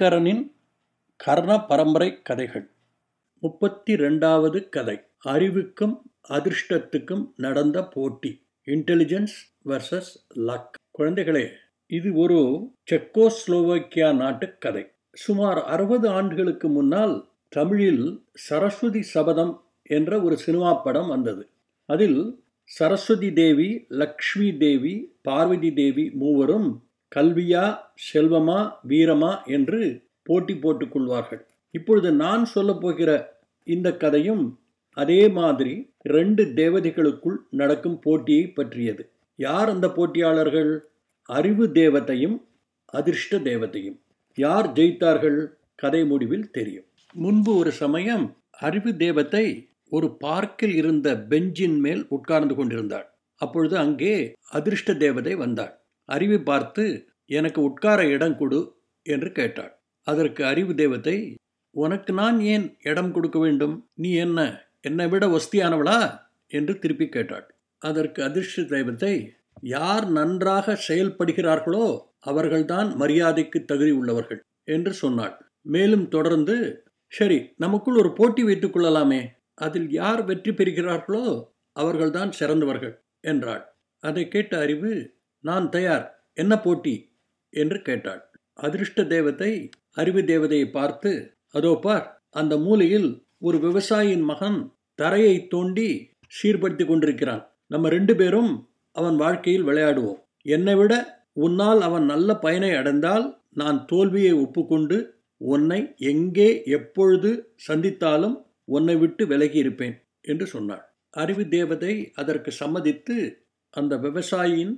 ஐங்கரனின் கர்ண பரம்பரை கதைகள். முப்பத்தி ரெண்டாவது கதை. அறிவுக்கும் அதிர்ஷ்டத்துக்கும் நடந்த போட்டி. இன்டெலிஜென்ஸ் வர்சஸ் லக் குழந்தைகளே இது ஒரு செக்கோஸ்லோவாக்கியா நாட்டு கதை. சுமார் அறுபது ஆண்டுகளுக்கு முன்னால் தமிழில் சரஸ்வதி சபதம் என்ற ஒரு சினிமா படம் வந்தது. அதில் சரஸ்வதி தேவி லக்ஷ்மி தேவி பார்வதி தேவி மூவரும் கல்வியா செல்வமா வீரமா என்று போட்டி போட்டுக் கொள்வார்கள். இப்பொழுது நான் சொல்லப் போகிற இந்த கதையும் அதே மாதிரி ரெண்டு தேவதைகளுக்குள் நடக்கும் போட்டியை பற்றியது. யார் அந்த போட்டியாளர்கள்? அறிவு தேவத்தையும் அதிர்ஷ்ட தேவத்தையும் யார் ஜெயித்தார்கள்? கதை முடிவில் தெரியும். முன்பு ஒரு சமயம் அறிவு தேவத்தை ஒரு பார்க்கில் இருந்த பெஞ்சின் மேல் உட்கார்ந்து கொண்டிருந்தாள். அப்பொழுது அங்கே அதிர்ஷ்ட தேவதை வந்தாள். அறிவை பார்த்து எனக்கு உட்கார இடம் கொடு என்று கேட்டாள். அதற்கு அறிவு தேவதை உனக்கு நான் ஏன் இடம் கொடுக்க வேண்டும்? நீ என்ன? என்னை விட ஒஸ்தியானவளா என்று திருப்பி கேட்டாள். அதற்கு அதிர்ஷ்ட தெய்வத்தை யார் நன்றாக செயல்படுகிறார்களோ அவர்கள்தான் மரியாதைக்கு தகுதி உள்ளவர்கள் என்று சொன்னாள். மேலும் தொடர்ந்து சரி நமக்குள் ஒரு போட்டி வைத்துக் கொள்ளலாமே. அதில் யார் வெற்றி பெறுகிறார்களோ அவர்கள்தான் சிறந்தவர்கள் என்றாள். அதை கேட்ட அறிவு நான் தயார். என்ன போட்டி? என்று கேட்டாள். அதிர்ஷ்ட தேவதை அறிவு தேவதையை பார்த்து அதோ பார் அந்த மூலையில் ஒரு விவசாயியின் மகன் தரையை தோண்டி சீர்படுத்தி கொண்டிருக்கிறான். நம்ம ரெண்டு பேரும் அவன் வாழ்க்கையில் விளையாடுவோம். என்னை விட உன்னால் அவன் நல்ல பயனை அடைந்தால் நான் தோல்வியை ஒப்புக்கொண்டு உன்னை எங்கே எப்பொழுது சந்தித்தாலும் உன்னை விட்டு விலகி இருப்பேன் என்று சொன்னாள். அறிவு தேவதை அதற்கு சம்மதித்து அந்த விவசாயியின்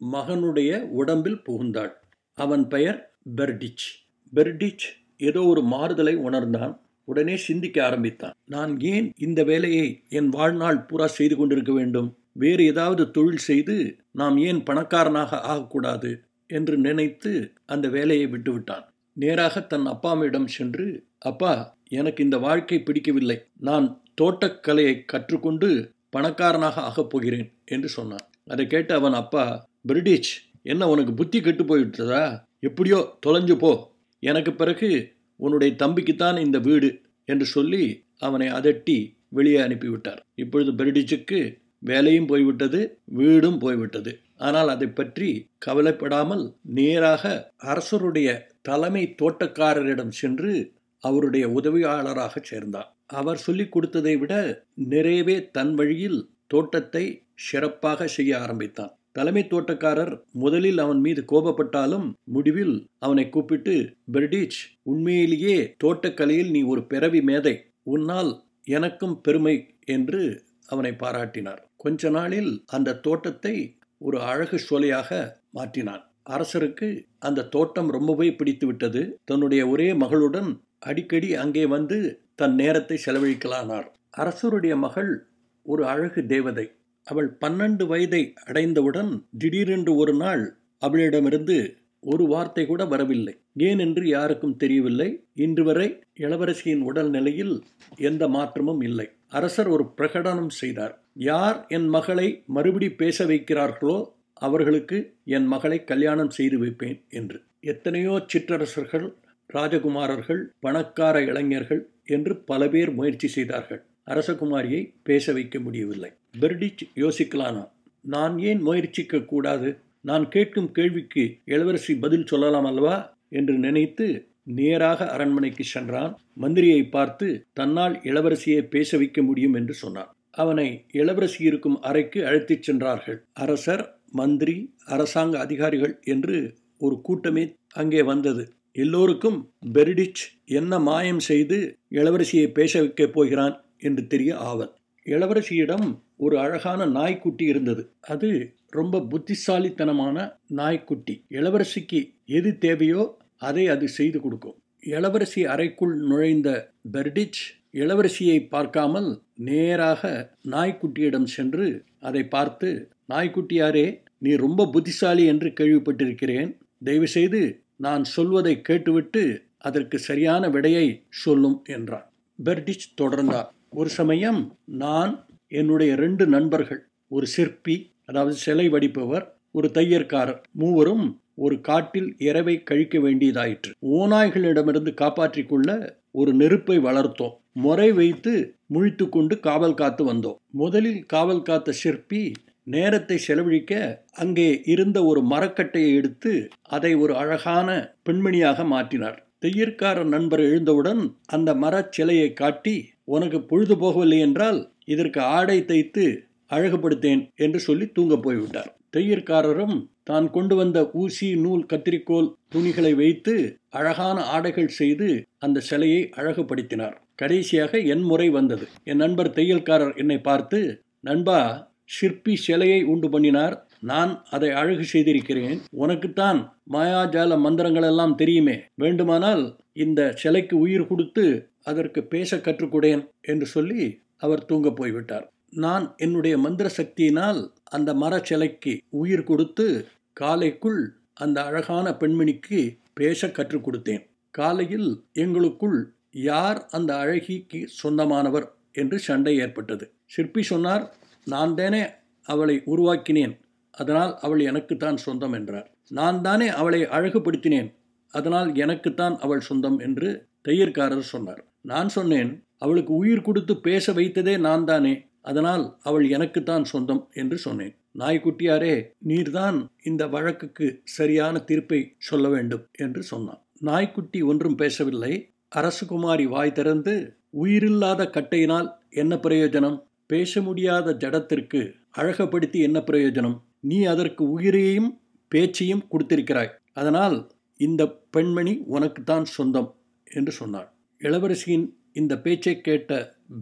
மகனுடைய உடம்பில் புகுந்தாள். அவன் பெயர் பெர்டிச். பெர்டிச் ஏதோ ஒரு மாறுதலை உணர்ந்தான். உடனே சிந்திக்க ஆரம்பித்தான். நான் ஏன் இந்த வேலையை என் வாழ்நாள் பூரா செய்து கொண்டிருக்க வேண்டும்? வேறு ஏதாவது தொழில் செய்து நாம் ஏன் பணக்காரனாக ஆகக்கூடாது? என்று நினைத்து அந்த வேலையை விட்டுவிட்டான். நேராக தன் அப்பாவிடம் சென்று அப்பா எனக்கு இந்த வாழ்க்கை பிடிக்கவில்லை. நான் தோட்டக்கலையை கற்றுக்கொண்டு பணக்காரனாக ஆகப் போகிறேன் என்று சொன்னான். அதை கேட்டு அவன் அப்பா பிரிட்டிஷ் என்ன உனக்கு புத்தி கெட்டு போயிட்டதா? எப்படியோ தொலைஞ்சு போ. எனக்கு பிறகு உன்னுடைய தம்பிக்குத்தான் இந்த வீடு என்று சொல்லி அவனை அதட்டி வெளியே அனுப்பிவிட்டார். இப்பொழுது பிரிட்டிஷுக்கு வேலையும் போய்விட்டது வீடும் போய்விட்டது. ஆனால் அதை பற்றி கவலைப்படாமல் நேராக அரசருடைய தலைமை தோட்டக்காரரிடம் சென்று அவருடைய உதவியாளராக சேர்ந்தார் அவர் சொல்லிக் கொடுத்ததை விட நிறையவே தன் வழியில் தோட்டத்தை சிறப்பாக செய்ய ஆரம்பித்தான். தலைமை தோட்டக்காரர் முதலில் அவன் மீது கோபப்பட்டாலும் முடிவில் அவனை கூப்பிட்டு பெர்டிச் உண்மையிலேயே தோட்டக்கலையில் நீ ஒரு பிறவி மேதை. உன்னால் எனக்கும் பெருமை என்று அவனை பாராட்டினார். கொஞ்ச நாளில் அந்த தோட்டத்தை ஒரு அழகு சோலையாக மாற்றினான். அரசருக்கு அந்த தோட்டம் ரொம்பவே பிடித்து விட்டது தன்னுடைய ஒரே மகளுடன் அடிக்கடி அங்கே வந்து தன் நேரத்தை செலவழிக்கலானார். அரசருடைய மகள் ஒரு அழகு தேவதை. அவள் பன்னெண்டு வயதை அடைந்தவுடன் திடீரென்று ஒரு நாள் அவளிடமிருந்து ஒரு வார்த்தை கூட வரவில்லை. ஏன் என்று யாருக்கும் தெரியவில்லை. இன்று வரை இளவரசியின் உடல்நிலையில் எந்த மாற்றமும் இல்லை. அரசர் ஒரு பிரகடனம் செய்தார். யார் என் மகளை மறுபடி பேச வைக்கிறார்களோ அவர்களுக்கு என் மகளை கல்யாணம் செய்து வைப்பேன் என்று. எத்தனையோ சிற்றரசர்கள் ராஜகுமாரர்கள் பணக்கார இளைஞர்கள் என்று பல பேர் முயற்சி செய்தார்கள். அரசகுமாரியை பேச வைக்க முடியவில்லை. பெர்டிச் யோசிக்கலானா? நான் ஏன் முயற்சிக்க கூடாது நான் கேட்கும் கேள்விக்கு இளவரசி பதில் சொல்லலாம் அல்லவா? என்று நினைத்து நேராக அரண்மனைக்கு சென்றான். மந்திரியை பார்த்து தன்னால் இளவரசியை பேச வைக்க முடியும் என்று சொன்னான். அவனை இளவரசி இருக்கும் அறைக்கு அழைத்துச் சென்றார்கள். அரசர் மந்திரி அரசாங்க அதிகாரிகள் என்று ஒரு கூட்டமே அங்கே வந்தது. எல்லோருக்கும் பெரிடிச் என்ன மாயம் செய்து இளவரசியை பேச வைக்கப் போகிறான் என்று தெரிய ஆவல் இளவரசியிடம் ஒரு அழகான நாய்க்குட்டி இருந்தது. அது ரொம்ப புத்திசாலித்தனமான நாய்க்குட்டி. இளவரசிக்கு எது தேவையோ அதை அது செய்து கொடுக்கும். இளவரசி அறைக்குள் நுழைந்த பெர்டிச் இளவரசியை பார்க்காமல் நேராக நாய்க்குட்டியிடம் சென்று அதை பார்த்து நாய்க்குட்டியாரே நீ ரொம்ப புத்திசாலி என்று கேள்விப்பட்டிருக்கிறேன். தயவுசெய்து நான் சொல்வதை கேட்டுவிட்டு அதற்கு சரியான விடையை சொல்லும் என்றார் பெர்டிச் தொடர்ந்தார். ஒரு சமயம் நான் என்னுடைய ரெண்டு நண்பர்கள் ஒரு சிற்பி அதாவது சிலை வடிப்பவர் ஒரு தையற்காரர் மூவரும் ஒரு காட்டில் இரவை கழிக்க வேண்டியதாயிற்று. ஓநாய்களிடமிருந்து காப்பாற்றிக் கொள்ள ஒரு நெருப்பை வளர்த்தோம். முறை வைத்து முழித்து கொண்டு காவல் காத்து வந்தோம். முதலில் காவல் காத்த சிற்பி நேரத்தை செலவழிக்க அங்கே இருந்த ஒரு மரக்கட்டையை எடுத்து அதை ஒரு அழகான பெண்மணியாக மாற்றினார். தெய்யற்கார நண்பர் எழுந்தவுடன் அந்த மரச் சிலையை காட்டி உனக்கு பொழுது போகவில்லை என்றால் இதற்கு ஆடை தைத்து அழகுபடுத்தேன் என்று சொல்லி தூங்க போய்விட்டார். தையற்காரரும் தான் கொண்டு வந்த ஊசி நூல் கத்திரிக்கோல் துணிகளை வைத்து அழகான ஆடைகள் செய்து அந்த சிலையை அழகுபடுத்தினார். கடைசியாக என் முறை வந்தது. என் நண்பர் தையல்காரர் என்னை பார்த்து நண்பா சிற்பி சிலையை உண்டு பண்ணினார். நான் அதை அழகு செய்திருக்கிறேன். உனக்குத்தான் மாயாஜால மந்திரங்கள் எல்லாம் தெரியுமே. வேண்டுமானால் இந்த சிலைக்கு உயிர் கொடுத்து அதற்கு பேச கற்றுக்கொடேன் என்று சொல்லி அவர் தூங்க போய்விட்டார். நான் என்னுடைய மந்திர சக்தியினால் அந்த மர சிலைக்கு உயிர் கொடுத்து காலைக்குள் அந்த அழகான பெண்மணிக்கு பேச கற்றுக் கொடுத்தேன். காலையில் எங்களுக்குள் யார் அந்த அழகிக்கு சொந்தமானவர் என்று சண்டை ஏற்பட்டது. சிற்பி சொன்னார் நான் தானே அவளை உருவாக்கினேன். அதனால் அவள் எனக்குத்தான் சொந்தம் என்றார். நான் தானே அவளை அழகுபடுத்தினேன். அதனால் எனக்குத்தான் அவள் சொந்தம் என்று தையற்காரர் சொன்னார். நான் சொன்னேன் அவளுக்கு உயிர் கொடுத்து பேச வைத்ததே நான் தானே. அதனால் அவள் எனக்குத்தான் சொந்தம் என்று சொன்னேன். நாய்க்குட்டியாரே நீர்தான் இந்த வழக்குக்கு சரியான தீர்ப்பை சொல்ல வேண்டும் என்று சொன்னான். நாய்க்குட்டி ஒன்றும் பேசவில்லை. அரசகுமாரி வாய் திறந்து உயிரில்லாத கட்டையினால் என்ன பிரயோஜனம்? பேச முடியாத ஜடத்திற்கு அழகப்படுத்தி என்ன பிரயோஜனம்? நீ அதற்கு உயிரையும் பேச்சையும் கொடுத்திருக்கிறாய். அதனால் இந்த பெண்மணி உனக்குத்தான் சொந்தம் என்று சொன்னாள். இளவரசியின் இந்த பேச்சை கேட்ட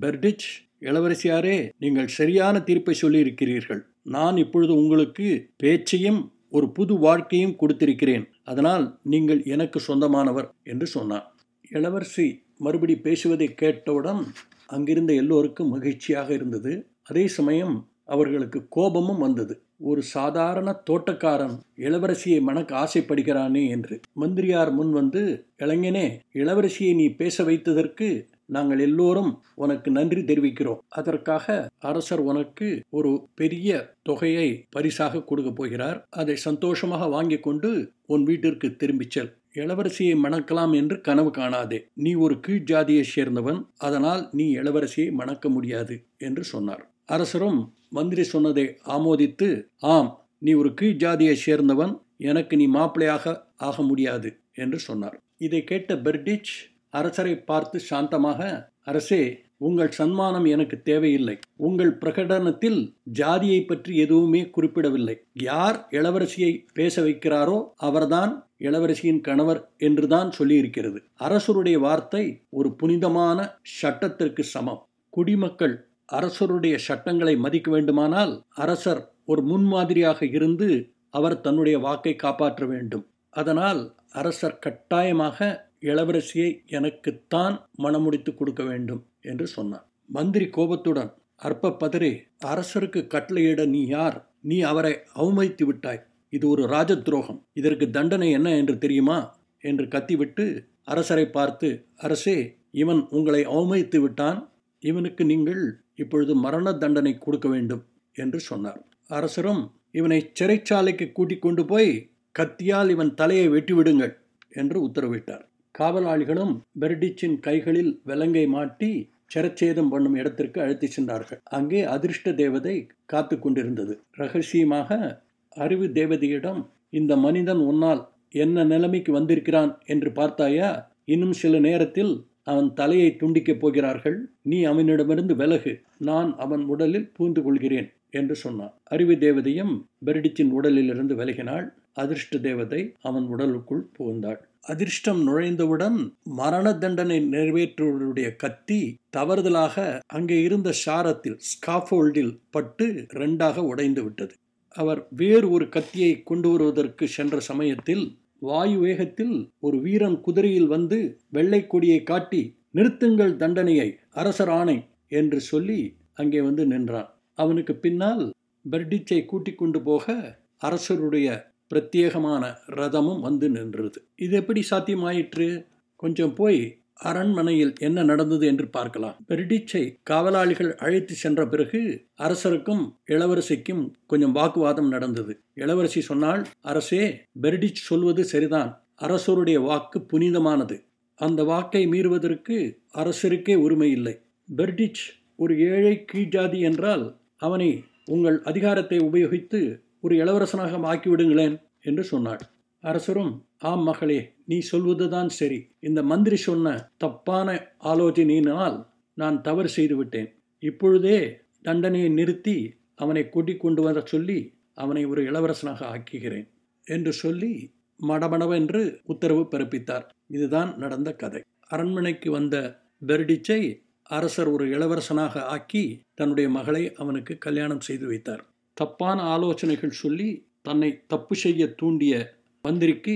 பெர்டிச் இளவரசியாரே நீங்கள் சரியான தீர்ப்பை சொல்லியிருக்கிறீர்கள். நான் இப்பொழுது உங்களுக்கு பேச்சையும் ஒரு புது வாழ்க்கையும் கொடுத்திருக்கிறேன். அதனால் நீங்கள் எனக்கு சொந்தமானவர் என்று சொன்னார் இளவரசி மறுபடி பேசுவதை கேட்டவுடன் அங்கிருந்த எல்லோருக்கும் மகிழ்ச்சியாக இருந்தது. அதே சமயம் அவர்களுக்கு கோபமும் வந்தது. ஒரு சாதாரண தோட்டக்காரன் இளவரசியை மணக்க ஆசைப்படுகிறானே என்று. மந்திரியார் முன் வந்து இளைஞனே இளவரசியை நீ பேச வைத்ததற்கு நாங்கள் எல்லோரும் உனக்கு நன்றி தெரிவிக்கிறோம். அதற்காக அரசர் உனக்கு ஒரு பெரிய தொகையை பரிசாக கொடுக்க போகிறார். அதை சந்தோஷமாக வாங்கி கொண்டு உன் வீட்டிற்கு திரும்பிச் செல். இளவரசியை மணக்கலாம் என்று கனவு காணாதே. நீ ஒரு கீழ் ஜாதியை சேர்ந்தவன். அதனால் நீ இளவரசியை மணக்க முடியாது என்று சொன்னார். அரசரும் மந்திரி சொன்னதை ஆமோதித்து ஆம் நீ ஒரு கீழ் ஜாதியை சேர்ந்தவன் எனக்கு நீ மாப்பிளையாக ஆக முடியாது என்று சொன்னார். இதை கேட்ட பெர்டிச் அரசரை பார்த்து சாந்தமாக அரசே உங்கள் சன்மானம் எனக்கு தேவையில்லை. உங்கள் பிரகடனத்தில் ஜாதியை பற்றி எதுவுமே குறிப்பிடவில்லை. யார் இளவரசியை பேச வைக்கிறாரோ அவர்தான் இளவரசியின் கணவர் என்றுதான் சொல்லியிருக்கிறது. அரசருடைய வார்த்தை ஒரு புனிதமான சட்டத்திற்கு சமம். குடிமக்கள் அரசருடைய சட்டங்களை மதிக்க வேண்டுமானால் அரசர் ஒரு முன்மாதிரியாக இருந்து அவர் தன்னுடைய வாக்கை காப்பாற்ற வேண்டும். அதனால் அரசர் கட்டாயமாக இளவரசியை எனக்குத்தான் மணமுடித்து கொடுக்க வேண்டும் என்று சொன்னார். மந்திரி கோபத்துடன் அற்ப பதறே அரசருக்கு கட்டளையிட நீ யார்? நீ அவரை அவமதித்து விட்டாய். இது ஒரு ராஜ துரோகம் இதற்கு தண்டனை என்ன என்று தெரியுமா? என்று கத்திவிட்டு அரசரை பார்த்து அரசே இவன் உங்களை அவமதித்து விட்டான். இவனுக்கு நீங்கள் இப்பொழுது மரண தண்டனை கொடுக்க வேண்டும் என்று சொன்னார். அரசரும் இவனை சிறைச்சாலைக்கு கூட்டிக் கொண்டு போய் கத்தியால் இவன் தலையை வெட்டிவிடுங்கள் என்று உத்தரவிட்டார். காவலாளிகளும் பெர்டிச்சின் கைகளில் விலங்கை மாட்டி சிரச்சேதம் பண்ணும் இடத்திற்கு அழைத்து சென்றார்கள். அங்கே அதிர்ஷ்ட தேவதை காத்து கொண்டிருந்தது. ரகசியமாக அறிவு தேவதையிடம் இந்த மனிதன் உன்னால் என்ன நிலைமைக்கு வந்திருக்கிறான் என்று பார்த்தாயா? இன்னும் சில நேரத்தில் அவன் தலையை துண்டிக்கப் போகிறார்கள். நீ அவனிடமிருந்து விலகு. நான் அவன் உடலில் பூந்து கொள்கிறேன் என்று சொன்னான். அறிவு தேவதையும் பெரிடிச்சின் உடலிலிருந்து விலகினாள். அதிர்ஷ்ட தேவதை அவன் உடலுக்குள் புகுந்தாள். அதிர்ஷ்டம் நுழைந்தவுடன் மரண தண்டனை நிறைவேற்றுவருடைய கத்தி தவறுதலாக அங்கே இருந்த சாரத்தில் ஸ்காஃபோல்டில் பட்டு ரெண்டாக உடைந்து விட்டது. அவர் வேறு ஒரு கத்தியை கொண்டு வருவதற்கு சென்ற சமயத்தில் வாயு வேகத்தில் ஒரு வீரன் குதிரையில் வந்து வெள்ளை கொடியை காட்டி நிறுத்துங்கள் தண்டனையை அரசர் ஆணை என்று சொல்லி அங்கே வந்து நின்றான். அவனுக்கு பின்னால் பெர்டிச்சை கூட்டிக் கொண்டு போக அரசருடைய பிரத்யேகமான ரதமும் வந்து நின்றது. இது எப்படி சாத்தியமாயிற்று? கொஞ்சம் போய் அரண்மனையில் என்ன நடந்தது என்று பார்க்கலாம். பெர்டிச்சை காவலாளிகள் அழைத்து சென்ற பிறகு அரசருக்கும் இளவரசிக்கும் கொஞ்சம் வாக்குவாதம் நடந்தது. இளவரசி சொன்னால் அரசே பெர்டிச் சொல்வது சரிதான். அரசருடைய வாக்கு புனிதமானது. அந்த வாக்கை மீறுவதற்கு அரசருக்கே உரிமை இல்லை. பெர்டிச் ஒரு ஏழை கீழ்ஜாதி என்றால் அவனை உங்கள் அதிகாரத்தை உபயோகித்து ஒரு இளவரசனாக ஆக்கிவிடுங்களேன் என்று சொன்னாள். அரசரும் ஆம் மகளே நீ சொல்வதுதான் சரி. இந்த மந்திரி சொன்ன தப்பான ஆலோசனையினால் நான் தவறு செய்துவிட்டேன். இப்பொழுதே தண்டனையை நிறுத்தி அவனை கூட்டிக் கொண்டு வர சொல்லி அவனை ஒரு இளவரசனாக ஆக்குகிறேன் என்று சொல்லி மடமடவென்று உத்தரவு பிறப்பித்தார். இதுதான் நடந்த கதை. அரண்மனைக்கு வந்த பெர்டிச்சை அரசர் ஒரு இளவரசனாக ஆக்கி தன்னுடைய மகளை அவனுக்கு கல்யாணம் செய்து வைத்தார். தப்பான ஆலோசனைகள் சொல்லி தன்னை தப்பு செய்ய தூண்டிய மந்திரிக்கு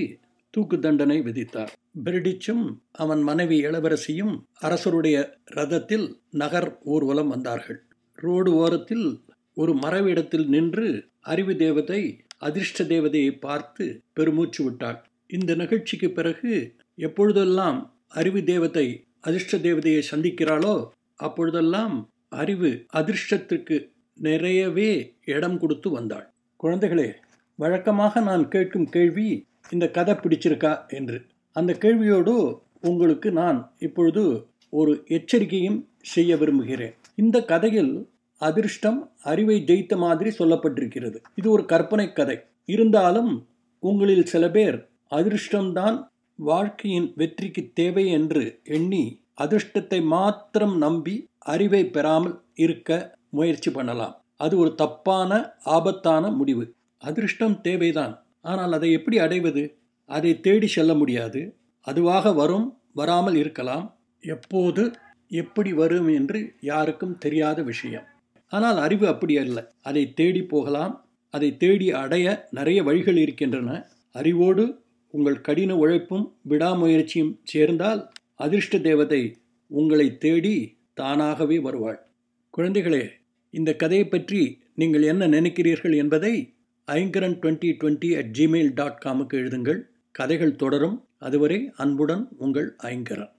தூக்கு தண்டனை விதித்தார். பிரிடிச்சும் அவன் மனைவி இளவரசியும் அரசருடைய ரதத்தில் நகர் ஊர்வலம் வந்தார்கள். ரோடு ஓரத்தில் ஒரு மரவிடத்தில் நின்று அறிவு தேவதை அதிர்ஷ்ட தேவதையை பார்த்து பெருமூச்சு விட்டாள். இந்த நிகழ்ச்சிக்கு பிறகு எப்பொழுதெல்லாம் அறிவு தேவதை அதிர்ஷ்ட தேவதையை சந்திக்கிறாளோ அப்பொழுதெல்லாம் அறிவு அதிர்ஷ்டத்துக்கு நிறையவே இடம் கொடுத்து வந்தாள். குழந்தைகளே வழக்கமாக நான் கேட்கும் கேள்வி இந்த கதை பிடிச்சிருக்கா என்று. அந்த கேள்வியோடு உங்களுக்கு நான் இப்பொழுது ஒரு எச்சரிக்கையும் செய்ய விரும்புகிறேன். இந்த கதையில் அதிர்ஷ்டம் அறிவை ஜெயித்த மாதிரி சொல்லப்பட்டிருக்கிறது. இது ஒரு கற்பனை கதை. இருந்தாலும் உங்களில் சில பேர் அதிர்ஷ்டம்தான் வாழ்க்கையின் வெற்றிக்கு தேவை என்று எண்ணி அதிர்ஷ்டத்தை மாத்திரம் நம்பி அறிவை பெறாமல் இருக்க முயற்சி பண்ணலாம். அது ஒரு தப்பான ஆபத்தான முடிவு. அதிர்ஷ்டம் தேவைதான். ஆனால் அதை எப்படி அடைவது? அதை தேடி செல்ல முடியாது. அதுவாக வரும் வராமல் இருக்கலாம். எப்போது எப்படி வரும் என்று யாருக்கும் தெரியாத விஷயம். ஆனால் அறிவு அப்படி அல்ல. அதை தேடி போகலாம். அதை தேடி அடைய நிறைய வழிகள் இருக்கின்றன. அறிவோடு உங்கள் கடின உழைப்பும் விடாமுயற்சியும் சேர்ந்தால் அதிர்ஷ்ட தேவதை உங்களை தேடி தானாகவே வருவாள். குழந்தைகளே இந்த கதையை பற்றி நீங்கள் என்ன நினைக்கிறீர்கள் என்பதை Aingaran twenty twenty at Gmail dot காமுக்கு எழுதுங்கள். கதைகள் தொடரும். அதுவரை அன்புடன் உங்கள் ஐங்கரன்.